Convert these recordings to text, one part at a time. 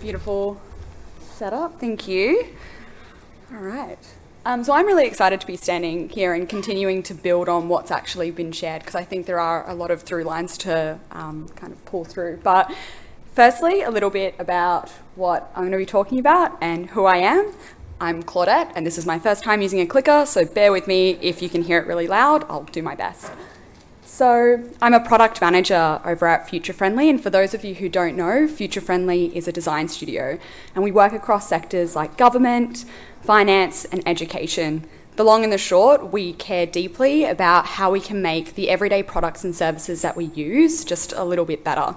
beautiful setup. Thank you. All right. Um, so I'm really excited to be standing here and continuing to build on what's actually been shared because I think there are a lot of through lines to um, kind of pull through. But firstly, a little bit about what I'm going to be talking about and who I am. I'm Claudette, and this is my first time using a clicker, so bear with me if you can hear it really loud. I'll do my best. So, I'm a product manager over at Future Friendly, and for those of you who don't know, Future Friendly is a design studio, and we work across sectors like government, finance, and education. The long and the short, we care deeply about how we can make the everyday products and services that we use just a little bit better.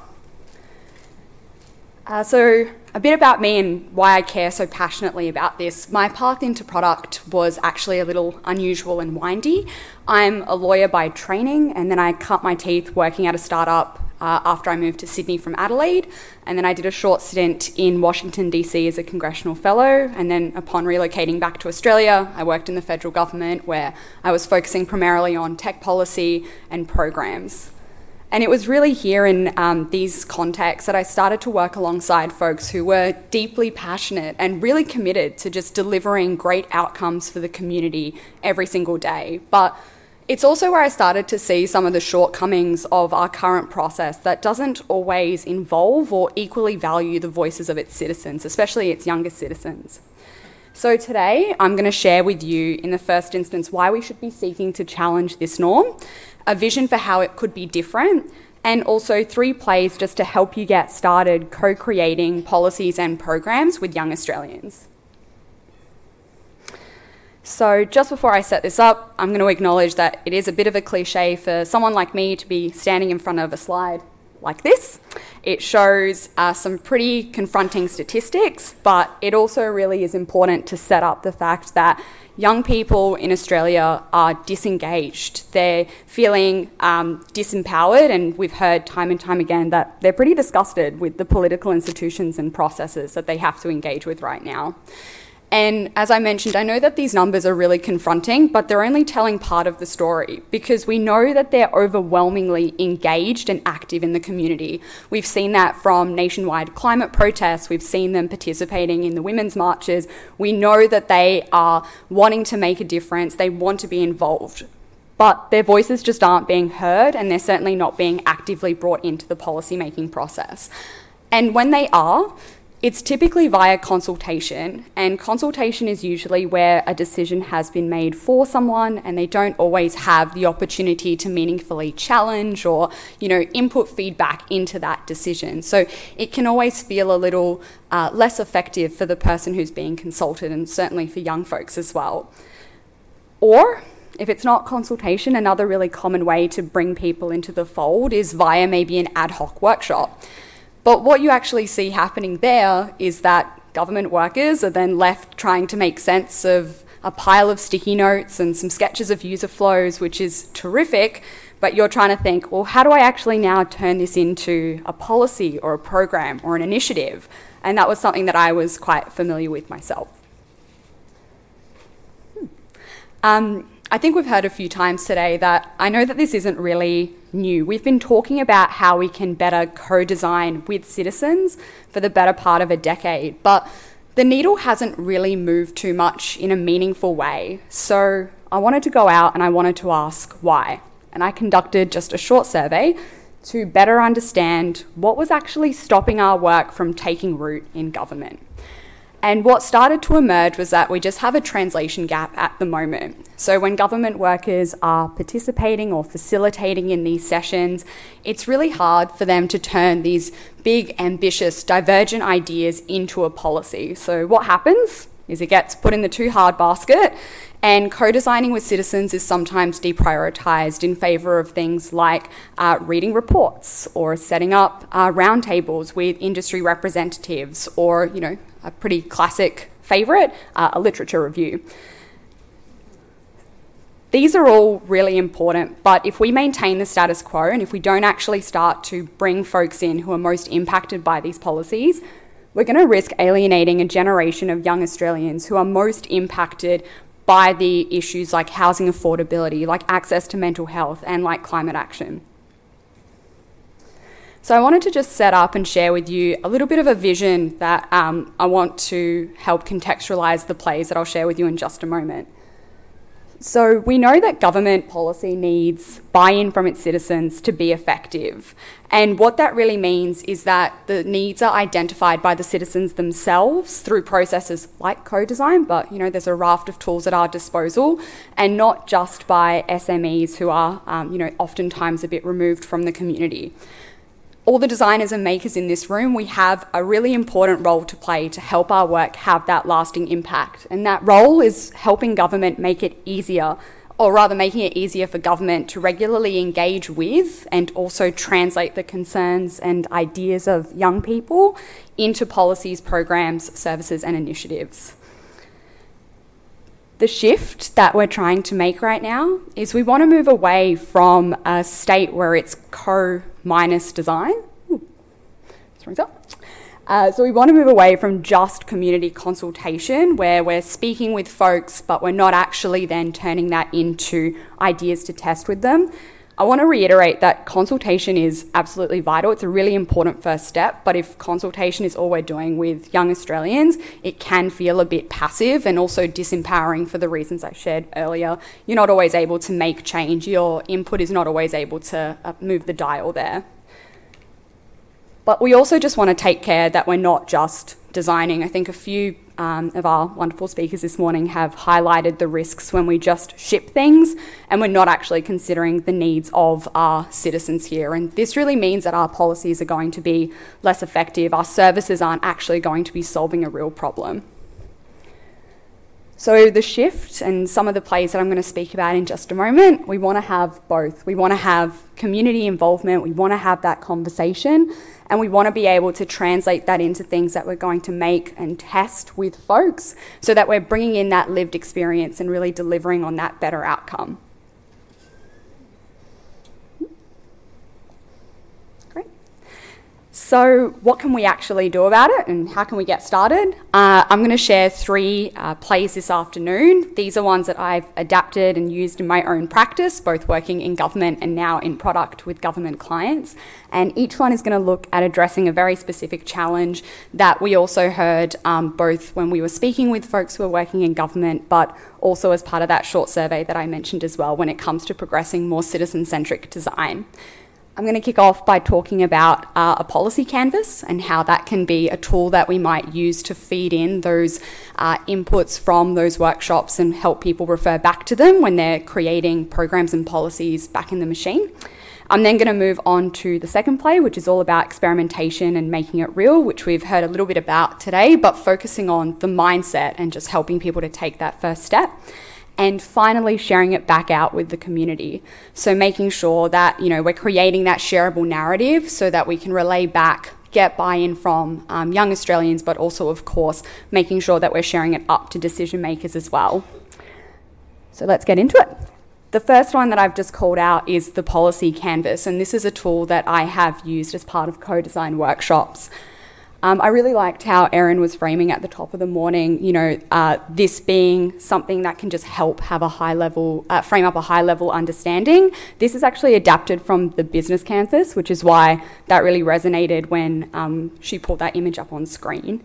Uh, so, a bit about me and why I care so passionately about this. My path into product was actually a little unusual and windy. I'm a lawyer by training, and then I cut my teeth working at a startup uh, after I moved to Sydney from Adelaide. And then I did a short stint in Washington, DC as a congressional fellow. And then upon relocating back to Australia, I worked in the federal government where I was focusing primarily on tech policy and programs. And it was really here in um, these contexts that I started to work alongside folks who were deeply passionate and really committed to just delivering great outcomes for the community every single day. But it's also where I started to see some of the shortcomings of our current process that doesn't always involve or equally value the voices of its citizens, especially its younger citizens. So, today I'm going to share with you, in the first instance, why we should be seeking to challenge this norm a vision for how it could be different, and also three plays just to help you get started co creating policies and programs with young Australians. So, just before I set this up, I'm going to acknowledge that it is a bit of a cliche for someone like me to be standing in front of a slide like this. It shows uh, some pretty confronting statistics, but it also really is important to set up the fact that young people in Australia are disengaged. They're feeling um, disempowered, and we've heard time and time again that they're pretty disgusted with the political institutions and processes that they have to engage with right now. And as I mentioned, I know that these numbers are really confronting, but they're only telling part of the story because we know that they're overwhelmingly engaged and active in the community. We've seen that from nationwide climate protests, we've seen them participating in the women's marches. We know that they are wanting to make a difference, they want to be involved. But their voices just aren't being heard, and they're certainly not being actively brought into the policymaking process. And when they are, it's typically via consultation, and consultation is usually where a decision has been made for someone and they don't always have the opportunity to meaningfully challenge or, you know, input feedback into that decision. So it can always feel a little uh, less effective for the person who's being consulted and certainly for young folks as well. Or if it's not consultation, another really common way to bring people into the fold is via maybe an ad hoc workshop. But what you actually see happening there is that government workers are then left trying to make sense of a pile of sticky notes and some sketches of user flows, which is terrific. But you're trying to think, well, how do I actually now turn this into a policy or a program or an initiative? And that was something that I was quite familiar with myself. Hmm. Um, I think we've heard a few times today that I know that this isn't really new. We've been talking about how we can better co design with citizens for the better part of a decade, but the needle hasn't really moved too much in a meaningful way. So I wanted to go out and I wanted to ask why. And I conducted just a short survey to better understand what was actually stopping our work from taking root in government. And what started to emerge was that we just have a translation gap at the moment. So, when government workers are participating or facilitating in these sessions, it's really hard for them to turn these big, ambitious, divergent ideas into a policy. So, what happens is it gets put in the too hard basket, and co designing with citizens is sometimes deprioritised in favour of things like uh, reading reports or setting up uh, roundtables with industry representatives or, you know, a pretty classic favourite, uh, a literature review. These are all really important, but if we maintain the status quo and if we don't actually start to bring folks in who are most impacted by these policies, we're going to risk alienating a generation of young Australians who are most impacted by the issues like housing affordability, like access to mental health, and like climate action. So I wanted to just set up and share with you a little bit of a vision that um, I want to help contextualize the plays that I'll share with you in just a moment. So, we know that government policy needs buy in from its citizens to be effective. And what that really means is that the needs are identified by the citizens themselves through processes like co design, but you know, there's a raft of tools at our disposal, and not just by SMEs who are, um, you know, oftentimes a bit removed from the community all the designers and makers in this room, we have a really important role to play to help our work have that lasting impact. And that role is helping government make it easier, or rather, making it easier for government to regularly engage with and also translate the concerns and ideas of young people into policies, programs, services, and initiatives. The shift that we're trying to make right now is we want to move away from a state where it's co minus design. Ooh, up. Uh, so we want to move away from just community consultation where we're speaking with folks but we're not actually then turning that into ideas to test with them I want to reiterate that consultation is absolutely vital. It's a really important first step, but if consultation is all we're doing with young Australians, it can feel a bit passive and also disempowering for the reasons I shared earlier. You're not always able to make change, your input is not always able to uh, move the dial there. But we also just want to take care that we're not just designing. I think a few um, of our wonderful speakers this morning have highlighted the risks when we just ship things and we're not actually considering the needs of our citizens here. And this really means that our policies are going to be less effective, our services aren't actually going to be solving a real problem. So, the shift and some of the plays that I'm going to speak about in just a moment, we want to have both. We want to have community involvement, we want to have that conversation, and we want to be able to translate that into things that we're going to make and test with folks so that we're bringing in that lived experience and really delivering on that better outcome. So, what can we actually do about it and how can we get started? Uh, I'm going to share three uh, plays this afternoon. These are ones that I've adapted and used in my own practice, both working in government and now in product with government clients. And each one is going to look at addressing a very specific challenge that we also heard um, both when we were speaking with folks who are working in government, but also as part of that short survey that I mentioned as well when it comes to progressing more citizen centric design. I'm going to kick off by talking about uh, a policy canvas and how that can be a tool that we might use to feed in those uh, inputs from those workshops and help people refer back to them when they're creating programs and policies back in the machine. I'm then going to move on to the second play, which is all about experimentation and making it real, which we've heard a little bit about today, but focusing on the mindset and just helping people to take that first step and finally sharing it back out with the community. So making sure that, you know, we're creating that shareable narrative so that we can relay back get buy-in from um, young Australians, but also, of course, making sure that we're sharing it up to decision makers as well. So let's get into it. The first one that I've just called out is the policy canvas, and this is a tool that I have used as part of co-design workshops. Um, I really liked how Erin was framing at the top of the morning, you know, uh, this being something that can just help have a high level, uh, frame up a high level understanding. This is actually adapted from the business canvas, which is why that really resonated when um, she pulled that image up on screen.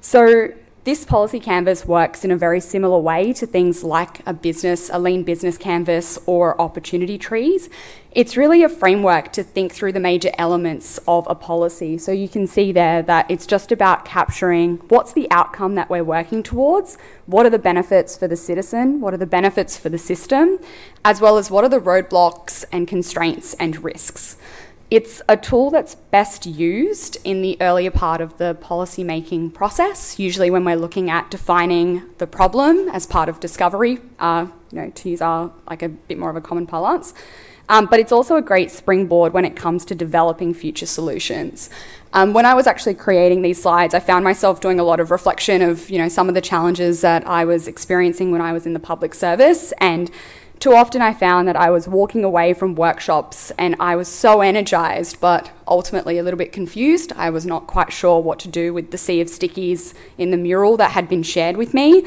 So this policy canvas works in a very similar way to things like a business, a lean business canvas, or opportunity trees. It's really a framework to think through the major elements of a policy. So you can see there that it's just about capturing what's the outcome that we're working towards, what are the benefits for the citizen, what are the benefits for the system, as well as what are the roadblocks and constraints and risks. It's a tool that's best used in the earlier part of the policy making process, usually when we're looking at defining the problem as part of discovery, uh, you know, to use our like a bit more of a common parlance. Um, but it's also a great springboard when it comes to developing future solutions. Um, when I was actually creating these slides, I found myself doing a lot of reflection of you know some of the challenges that I was experiencing when I was in the public service and too often I found that I was walking away from workshops and I was so energized, but ultimately a little bit confused. I was not quite sure what to do with the sea of stickies in the mural that had been shared with me.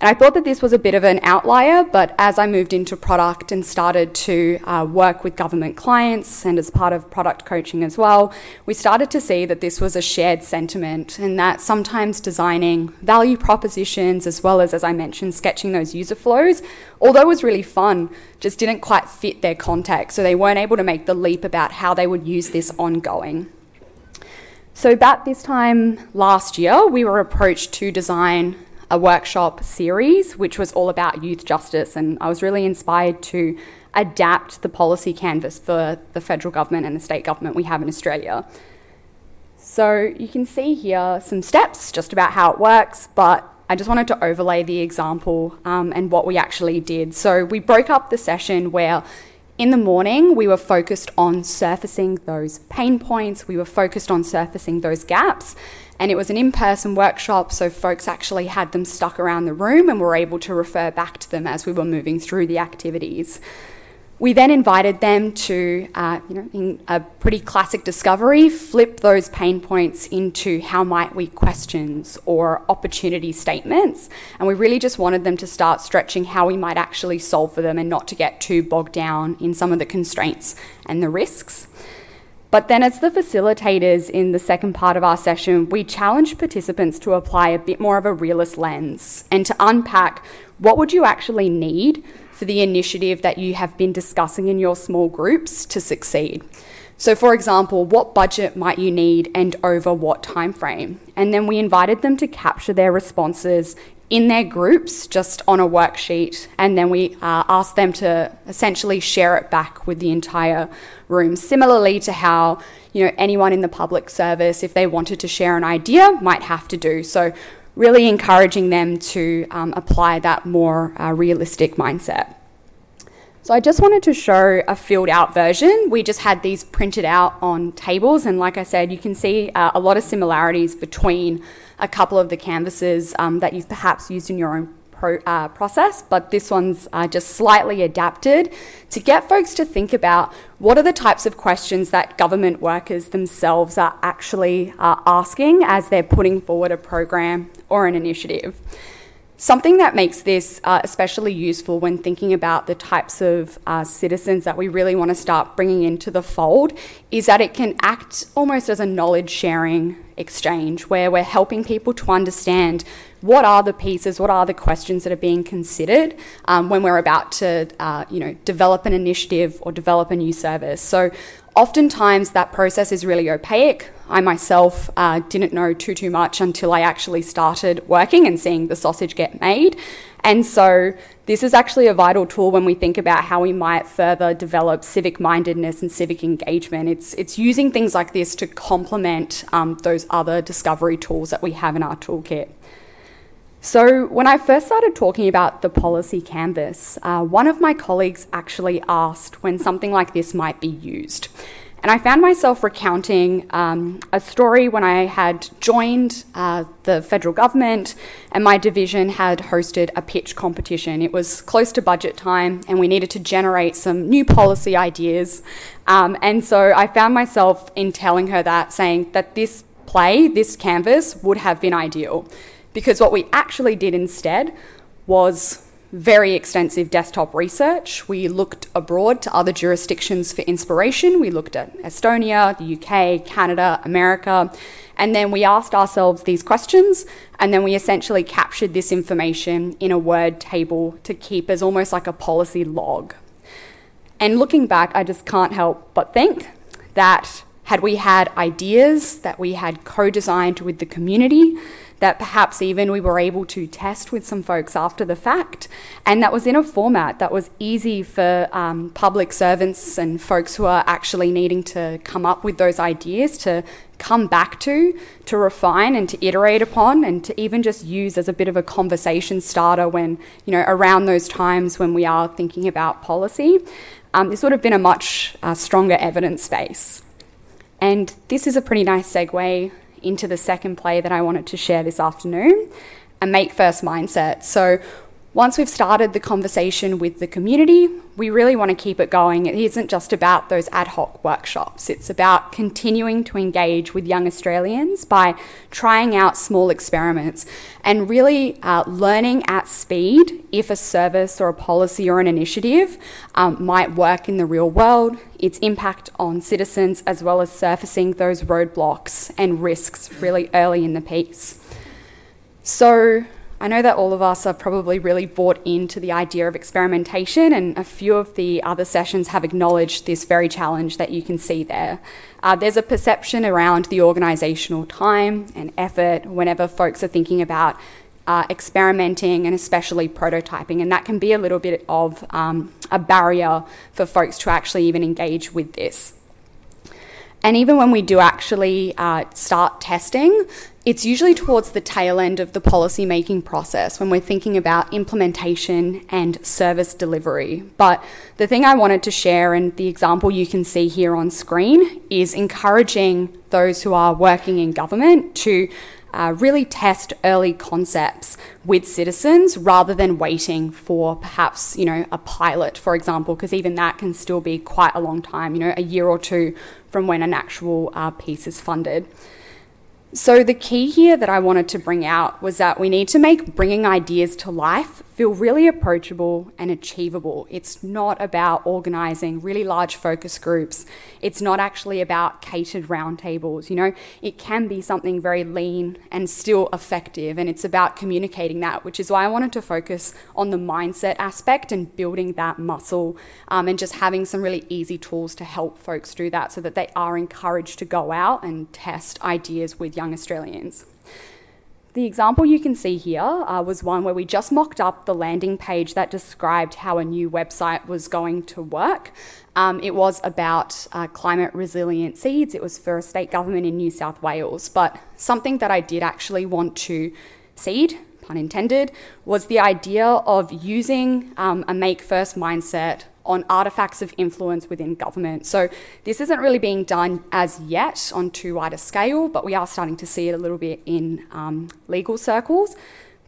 And I thought that this was a bit of an outlier, but as I moved into product and started to uh, work with government clients and as part of product coaching as well, we started to see that this was a shared sentiment and that sometimes designing value propositions, as well as, as I mentioned, sketching those user flows, although it was really fun, just didn't quite fit their context. So they weren't able to make the leap about how they would use this ongoing. So, about this time last year, we were approached to design a workshop series which was all about youth justice, and I was really inspired to adapt the policy canvas for the federal government and the state government we have in Australia. So you can see here some steps just about how it works, but I just wanted to overlay the example um, and what we actually did. So we broke up the session where in the morning, we were focused on surfacing those pain points, we were focused on surfacing those gaps, and it was an in person workshop, so folks actually had them stuck around the room and were able to refer back to them as we were moving through the activities. We then invited them to, uh, you know, in a pretty classic discovery, flip those pain points into how might we questions or opportunity statements. And we really just wanted them to start stretching how we might actually solve for them and not to get too bogged down in some of the constraints and the risks. But then, as the facilitators in the second part of our session, we challenged participants to apply a bit more of a realist lens and to unpack what would you actually need for the initiative that you have been discussing in your small groups to succeed. So, for example, what budget might you need and over what time frame? And then we invited them to capture their responses in their groups just on a worksheet, and then we uh, asked them to essentially share it back with the entire room, similarly to how you know anyone in the public service, if they wanted to share an idea, might have to do. So, really encouraging them to um, apply that more uh, realistic mindset. So I just wanted to show a filled out version. We just had these printed out on tables, and like I said, you can see uh, a lot of similarities between a couple of the canvases um, that you've perhaps used in your own pro, uh, process, but this one's uh, just slightly adapted to get folks to think about what are the types of questions that government workers themselves are actually uh, asking as they're putting forward a program or an initiative. Something that makes this uh, especially useful when thinking about the types of uh, citizens that we really want to start bringing into the fold is that it can act almost as a knowledge sharing exchange where we're helping people to understand what are the pieces, what are the questions that are being considered um, when we're about to, uh, you know, develop an initiative or develop a new service. So oftentimes that process is really opaque. I myself uh, didn't know too too much until I actually started working and seeing the sausage get made. And so this is actually a vital tool when we think about how we might further develop civic mindedness and civic engagement. It's it's using things like this to complement um, those other discovery tools that we have in our toolkit. So, when I first started talking about the policy canvas, uh, one of my colleagues actually asked when something like this might be used. And I found myself recounting um, a story when I had joined uh, the federal government and my division had hosted a pitch competition. It was close to budget time and we needed to generate some new policy ideas. Um, and so I found myself in telling her that, saying that this play, this canvas, would have been ideal. Because what we actually did instead was very extensive desktop research. We looked abroad to other jurisdictions for inspiration. We looked at Estonia, the UK, Canada, America, and then we asked ourselves these questions, and then we essentially captured this information in a Word table to keep as almost like a policy log. And looking back, I just can't help but think that had we had ideas that we had co designed with the community, that perhaps even we were able to test with some folks after the fact. And that was in a format that was easy for um, public servants and folks who are actually needing to come up with those ideas to come back to, to refine and to iterate upon, and to even just use as a bit of a conversation starter when, you know, around those times when we are thinking about policy. Um, this would have been a much uh, stronger evidence base. And this is a pretty nice segue into the second play that I wanted to share this afternoon a make first mindset. So, Once we've started the conversation with the community, we really want to keep it going. It isn't just about those ad hoc workshops, it's about continuing to engage with young Australians by trying out small experiments and really uh, learning at speed if a service or a policy or an initiative um, might work in the real world, its impact on citizens, as well as surfacing those roadblocks and risks really early in the piece. So, I know that all of us are probably really bought into the idea of experimentation, and a few of the other sessions have acknowledged this very challenge that you can see there. Uh, there's a perception around the organisational time and effort whenever folks are thinking about uh, experimenting and especially prototyping, and that can be a little bit of um, a barrier for folks to actually even engage with this. And even when we do actually uh, start testing, it's usually towards the tail end of the policy making process when we're thinking about implementation and service delivery. But the thing I wanted to share, and the example you can see here on screen, is encouraging those who are working in government to uh, really test early concepts with citizens rather than waiting for perhaps you know a pilot for example because even that can still be quite a long time you know a year or two from when an actual uh, piece is funded. So, the key here that I wanted to bring out was that we need to make bringing ideas to life feel really approachable and achievable. It's not about organising really large focus groups. It's not actually about catered roundtables. You know, it can be something very lean and still effective, and it's about communicating that, which is why I wanted to focus on the mindset aspect and building that muscle um, and just having some really easy tools to help folks do that so that they are encouraged to go out and test ideas with young Australians. The example you can see here uh, was one where we just mocked up the landing page that described how a new website was going to work. Um, it was about uh, climate resilient seeds, it was for a state government in New South Wales. But something that I did actually want to seed, pun intended, was the idea of using um, a make first mindset on artifacts of influence within government. So this isn't really being done as yet on too wide a scale, but we are starting to see it a little bit in um, legal circles.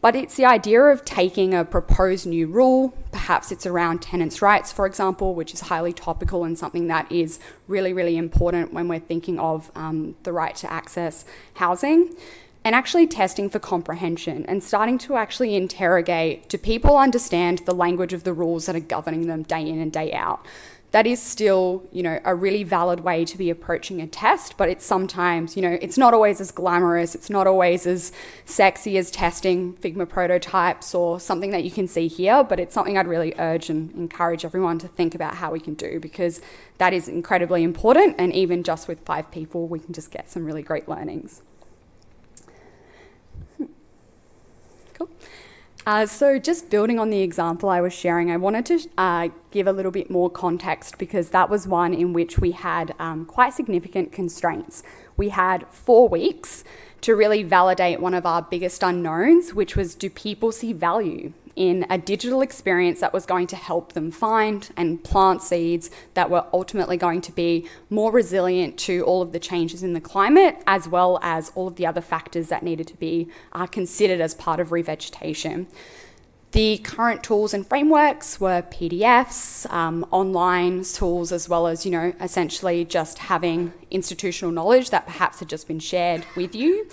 But it's the idea of taking a proposed new rule, perhaps it's around tenants' rights, for example, which is highly topical and something that is really, really important when we're thinking of um, the right to access housing and actually testing for comprehension and starting to actually interrogate do people understand the language of the rules that are governing them day in and day out? That is still, you know, a really valid way to be approaching a test, but it's sometimes, you know, it's not always as glamorous, it's not always as sexy as testing Figma prototypes or something that you can see here, but it's something I'd really urge and encourage everyone to think about how we can do because that is incredibly important and even just with five people we can just get some really great learnings. Uh, so, just building on the example I was sharing, I wanted to uh, give a little bit more context because that was one in which we had um, quite significant constraints. We had four weeks to really validate one of our biggest unknowns, which was do people see value in a digital experience that was going to help them find and plant seeds that were ultimately going to be more resilient to all of the changes in the climate, as well as all of the other factors that needed to be uh, considered as part of revegetation. The current tools and frameworks were PDFs, um, online tools, as well as, you know, essentially just having institutional knowledge that perhaps had just been shared with you.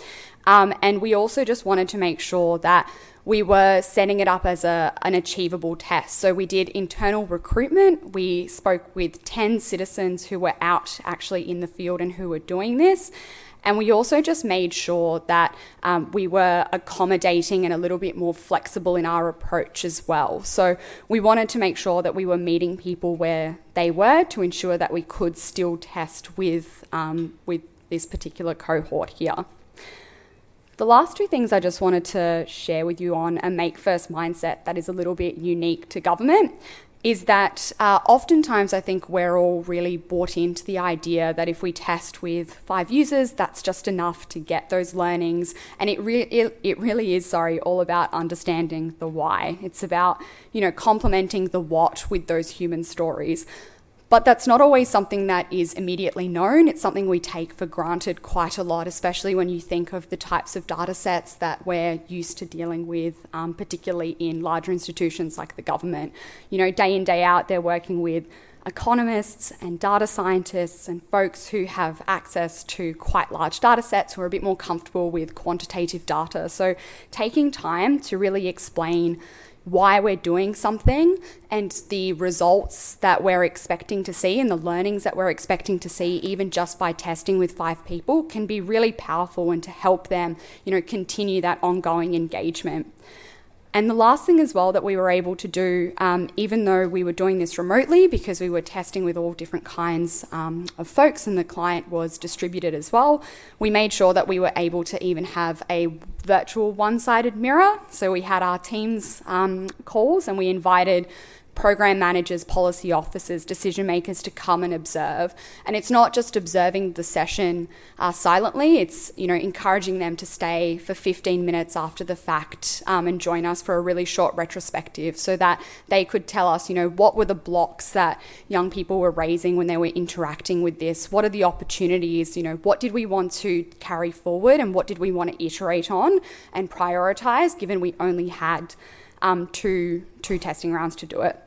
Um, and we also just wanted to make sure that we were setting it up as a, an achievable test. So we did internal recruitment. We spoke with 10 citizens who were out actually in the field and who were doing this. And we also just made sure that um, we were accommodating and a little bit more flexible in our approach as well. So we wanted to make sure that we were meeting people where they were to ensure that we could still test with, um, with this particular cohort here. The last two things I just wanted to share with you on a make first mindset that is a little bit unique to government is that uh, oftentimes I think we're all really bought into the idea that if we test with five users, that's just enough to get those learnings. And it, re- it, it really is, sorry, all about understanding the why. It's about, you know, complementing the what with those human stories. But that's not always something that is immediately known. It's something we take for granted quite a lot, especially when you think of the types of data sets that we're used to dealing with, um, particularly in larger institutions like the government. You know, day in, day out, they're working with economists and data scientists and folks who have access to quite large data sets who are a bit more comfortable with quantitative data. So, taking time to really explain why we're doing something and the results that we're expecting to see and the learnings that we're expecting to see even just by testing with five people can be really powerful and to help them you know continue that ongoing engagement and the last thing as well that we were able to do, um, even though we were doing this remotely because we were testing with all different kinds um, of folks and the client was distributed as well, we made sure that we were able to even have a virtual one sided mirror. So we had our Teams um, calls and we invited program managers, policy officers, decision makers to come and observe. And it's not just observing the session uh, silently, it's you know encouraging them to stay for 15 minutes after the fact um, and join us for a really short retrospective so that they could tell us, you know, what were the blocks that young people were raising when they were interacting with this? What are the opportunities? You know, what did we want to carry forward and what did we want to iterate on and prioritize given we only had um, two, two testing rounds to do it?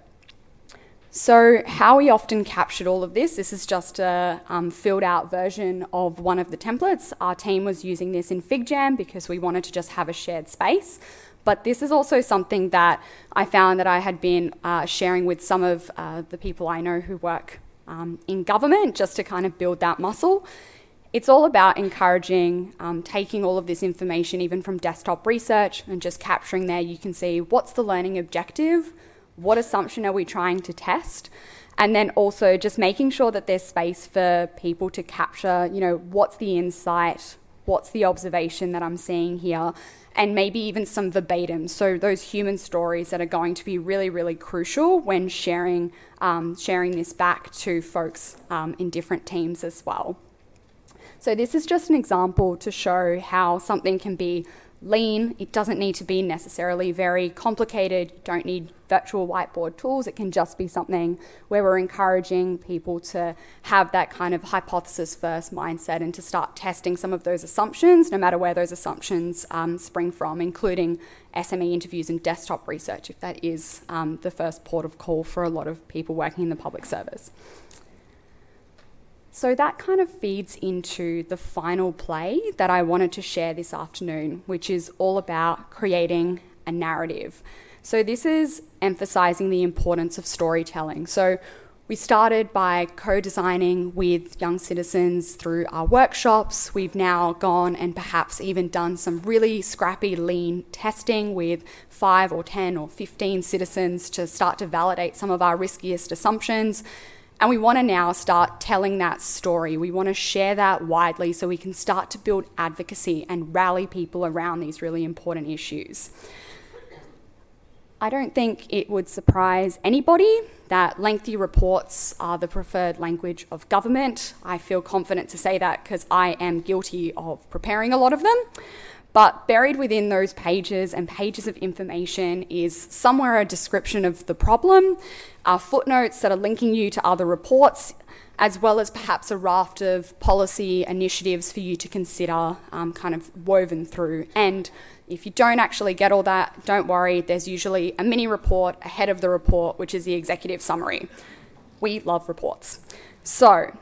So, how we often captured all of this, this is just a um, filled out version of one of the templates. Our team was using this in FigJam because we wanted to just have a shared space. But this is also something that I found that I had been uh, sharing with some of uh, the people I know who work um, in government just to kind of build that muscle. It's all about encouraging um, taking all of this information, even from desktop research, and just capturing there. You can see what's the learning objective what assumption are we trying to test? And then also just making sure that there's space for people to capture, you know, what's the insight, what's the observation that I'm seeing here, and maybe even some verbatim. So those human stories that are going to be really, really crucial when sharing um, sharing this back to folks um, in different teams as well. So this is just an example to show how something can be lean. It doesn't need to be necessarily very complicated. You don't need virtual whiteboard tools. It can just be something where we're encouraging people to have that kind of hypothesis first mindset and to start testing some of those assumptions, no matter where those assumptions um, spring from, including SME interviews and desktop research, if that is um, the first port of call for a lot of people working in the public service. So that kind of feeds into the final play that I wanted to share this afternoon, which is all about creating a narrative. So this is emphasizing the importance of storytelling. So we started by co designing with young citizens through our workshops. We've now gone and perhaps even done some really scrappy lean testing with five or 10 or 15 citizens to start to validate some of our riskiest assumptions. And we want to now start telling that story. We want to share that widely so we can start to build advocacy and rally people around these really important issues. I don't think it would surprise anybody that lengthy reports are the preferred language of government. I feel confident to say that because I am guilty of preparing a lot of them. But buried within those pages and pages of information is somewhere a description of the problem, uh, footnotes that are linking you to other reports, as well as perhaps a raft of policy initiatives for you to consider, um, kind of woven through. And if you don't actually get all that, don't worry, there's usually a mini report ahead of the report, which is the executive summary. We love reports. So,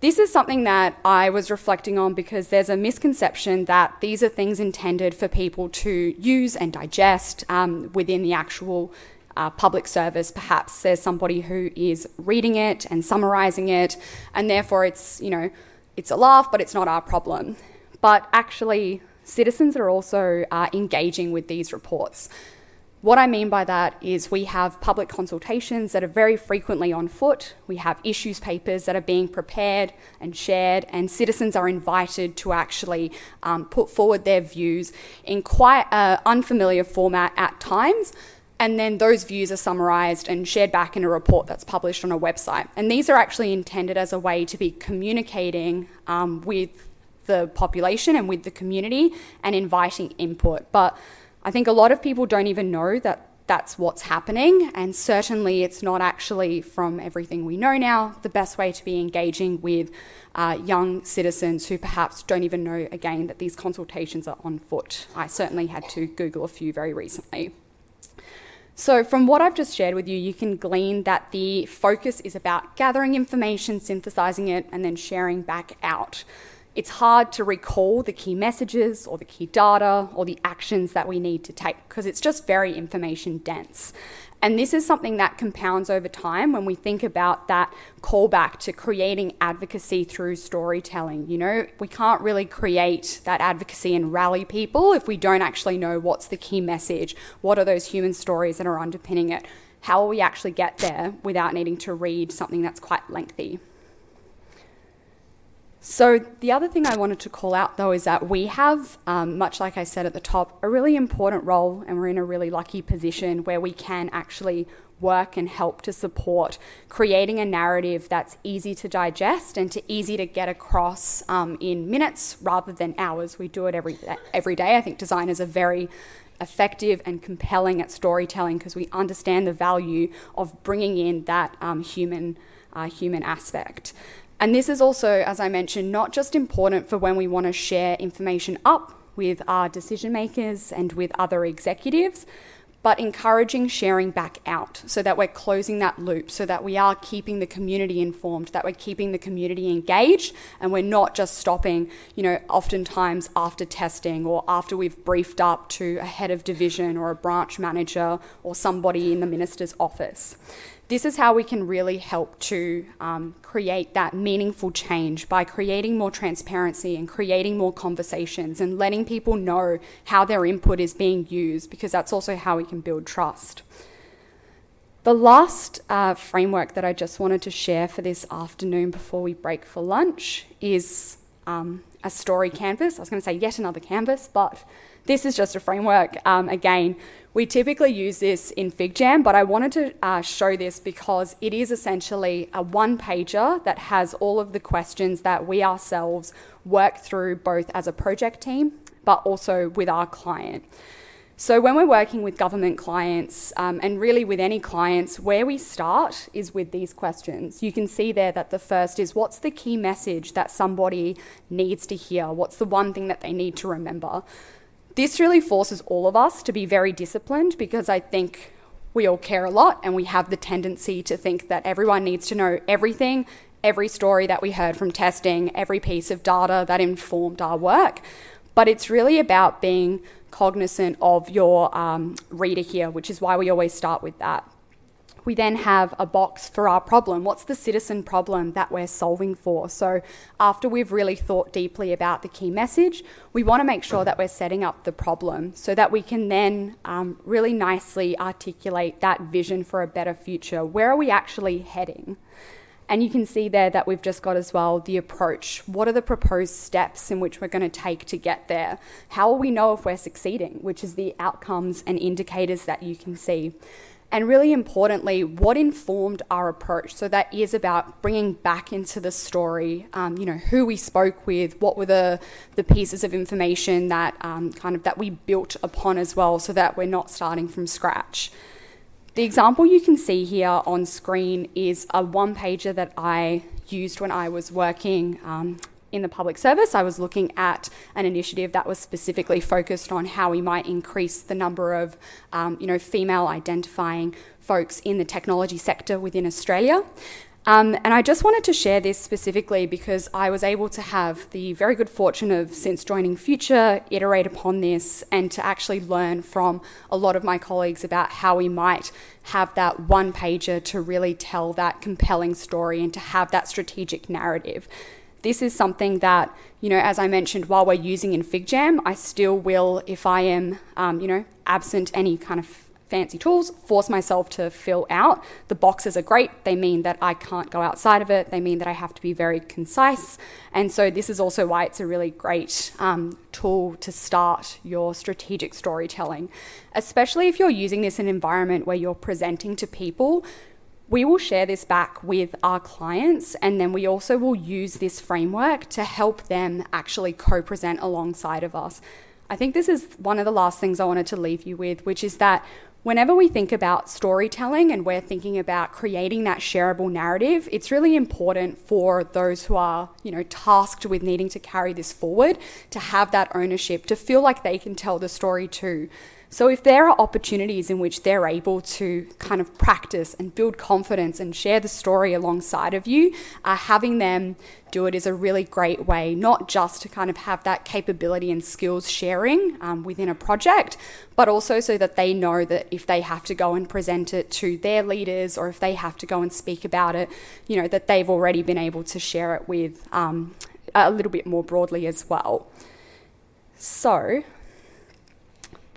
this is something that I was reflecting on because there's a misconception that these are things intended for people to use and digest um, within the actual uh, public service. Perhaps there's somebody who is reading it and summarizing it, and therefore it's, you know, it's a laugh, but it's not our problem. But actually, citizens are also uh, engaging with these reports. What I mean by that is we have public consultations that are very frequently on foot. We have issues papers that are being prepared and shared, and citizens are invited to actually um, put forward their views in quite an unfamiliar format at times. And then those views are summarised and shared back in a report that's published on a website. And these are actually intended as a way to be communicating um, with the population and with the community and inviting input. But I think a lot of people don't even know that that's what's happening. And certainly, it's not actually, from everything we know now, the best way to be engaging with uh, young citizens who perhaps don't even know, again, that these consultations are on foot. I certainly had to Google a few very recently. So, from what I've just shared with you, you can glean that the focus is about gathering information, synthesizing it, and then sharing back out it's hard to recall the key messages or the key data or the actions that we need to take because it's just very information dense. And this is something that compounds over time when we think about that callback to creating advocacy through storytelling. You know, we can't really create that advocacy and rally people if we don't actually know what's the key message, what are those human stories that are underpinning it, how will we actually get there without needing to read something that's quite lengthy. So, the other thing I wanted to call out though is that we have, um, much like I said at the top, a really important role, and we're in a really lucky position where we can actually work and help to support creating a narrative that's easy to digest and to easy to get across um, in minutes rather than hours. We do it every every day. I think designers are very effective and compelling at storytelling because we understand the value of bringing in that um, human uh, human aspect. And this is also, as I mentioned, not just important for when we want to share information up with our decision makers and with other executives, but encouraging sharing back out so that we're closing that loop, so that we are keeping the community informed, that we're keeping the community engaged, and we're not just stopping, you know, oftentimes after testing or after we've briefed up to a head of division or a branch manager or somebody in the minister's office this is how we can really help to um, create that meaningful change by creating more transparency and creating more conversations and letting people know how their input is being used, because that's also how we can build trust. The last uh, framework that I just wanted to share for this afternoon before we break for lunch is um, a story canvas. I was going to say yet another canvas, but this is just a framework. Um, again, we typically use this in FigJam, but I wanted to uh, show this because it is essentially a one pager that has all of the questions that we ourselves work through both as a project team but also with our client. So, when we're working with government clients, um, and really with any clients, where we start is with these questions. You can see there that the first is what's the key message that somebody needs to hear? What's the one thing that they need to remember? This really forces all of us to be very disciplined because I think we all care a lot and we have the tendency to think that everyone needs to know everything, every story that we heard from testing, every piece of data that informed our work. But it's really about being cognizant of your um, reader here, which is why we always start with that we then have a box for our problem. What's the citizen problem that we're solving for? So, after we've really thought deeply about the key message, we want to make sure that we're setting up the problem so that we can then um, really nicely articulate that vision for a better future. Where are we actually heading? And you can see there that we've just got as well the approach. What are the proposed steps in which we're going to take to get there? How will we know if we're succeeding, which is the outcomes and indicators that you can see? and really importantly, what informed our approach. So that is about bringing back into the story, um, you know, who we spoke with, what were the the pieces of information that um, kind of that we built upon as well, so that we're not starting from scratch. The example you can see here on screen is a one pager that I used when I was working um, in the public service, I was looking at an initiative that was specifically focused on how we might increase the number of, um, you know, female identifying folks in the technology sector within Australia. Um, and I just wanted to share this specifically because I was able to have the very good fortune of, since joining Future, iterate upon this and to actually learn from a lot of my colleagues about how we might have that one pager to really tell that compelling story and to have that strategic narrative. This is something that, you know, as I mentioned, while we're using in FigJam, I still will, if I am, um, you know, absent any kind of fancy tools, force myself to fill out. The boxes are great. They mean that I can't go outside of it. They mean that I have to be very concise. And so, this is also why it's a really great um, tool to start your strategic storytelling, especially if you're using this in an environment where you're presenting to people we will share this back with our clients and then we also will use this framework to help them actually co present alongside of us. I think this is one of the last things I wanted to leave you with, which is that Whenever we think about storytelling and we're thinking about creating that shareable narrative, it's really important for those who are, you know, tasked with needing to carry this forward to have that ownership, to feel like they can tell the story too. So, if there are opportunities in which they're able to kind of practice and build confidence and share the story alongside of you, uh, having them do it is a really great way, not just to kind of have that capability and skills sharing um, within a project, but also so that they know that if they have to go and present it to their leaders or if they have to go and speak about it, you know, that they've already been able to share it with um, a little bit more broadly as well. So,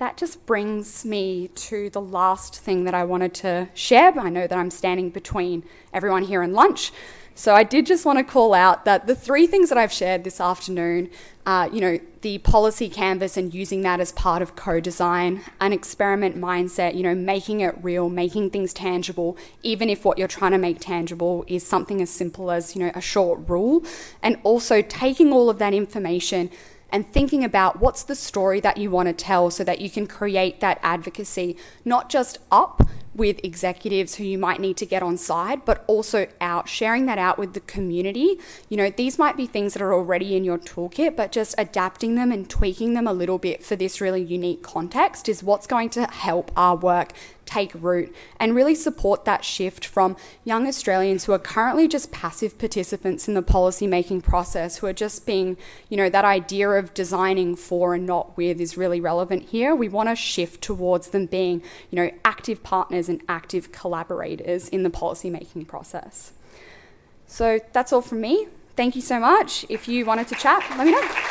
that just brings me to the last thing that I wanted to share. I know that I'm standing between everyone here and lunch. So I did just want to call out that the three things that I've shared this afternoon, uh, you know, the policy canvas and using that as part of co-design, an experiment mindset, you know, making it real, making things tangible, even if what you're trying to make tangible is something as simple as, you know, a short rule, and also taking all of that information and thinking about what's the story that you want to tell so that you can create that advocacy, not just up with executives who you might need to get on side, but also out, sharing that out with the community. You know, these might be things that are already in your toolkit, but just adapting them and tweaking them a little bit for this really unique context is what's going to help our work take root and really support that shift from young Australians who are currently just passive participants in the policy making process, who are just being, you know, that idea of designing for and not with is really relevant here. We want to shift towards them being, you know, active partners and active collaborators in the policy making process. So that's all from me. Thank you so much. If you wanted to chat, let me know.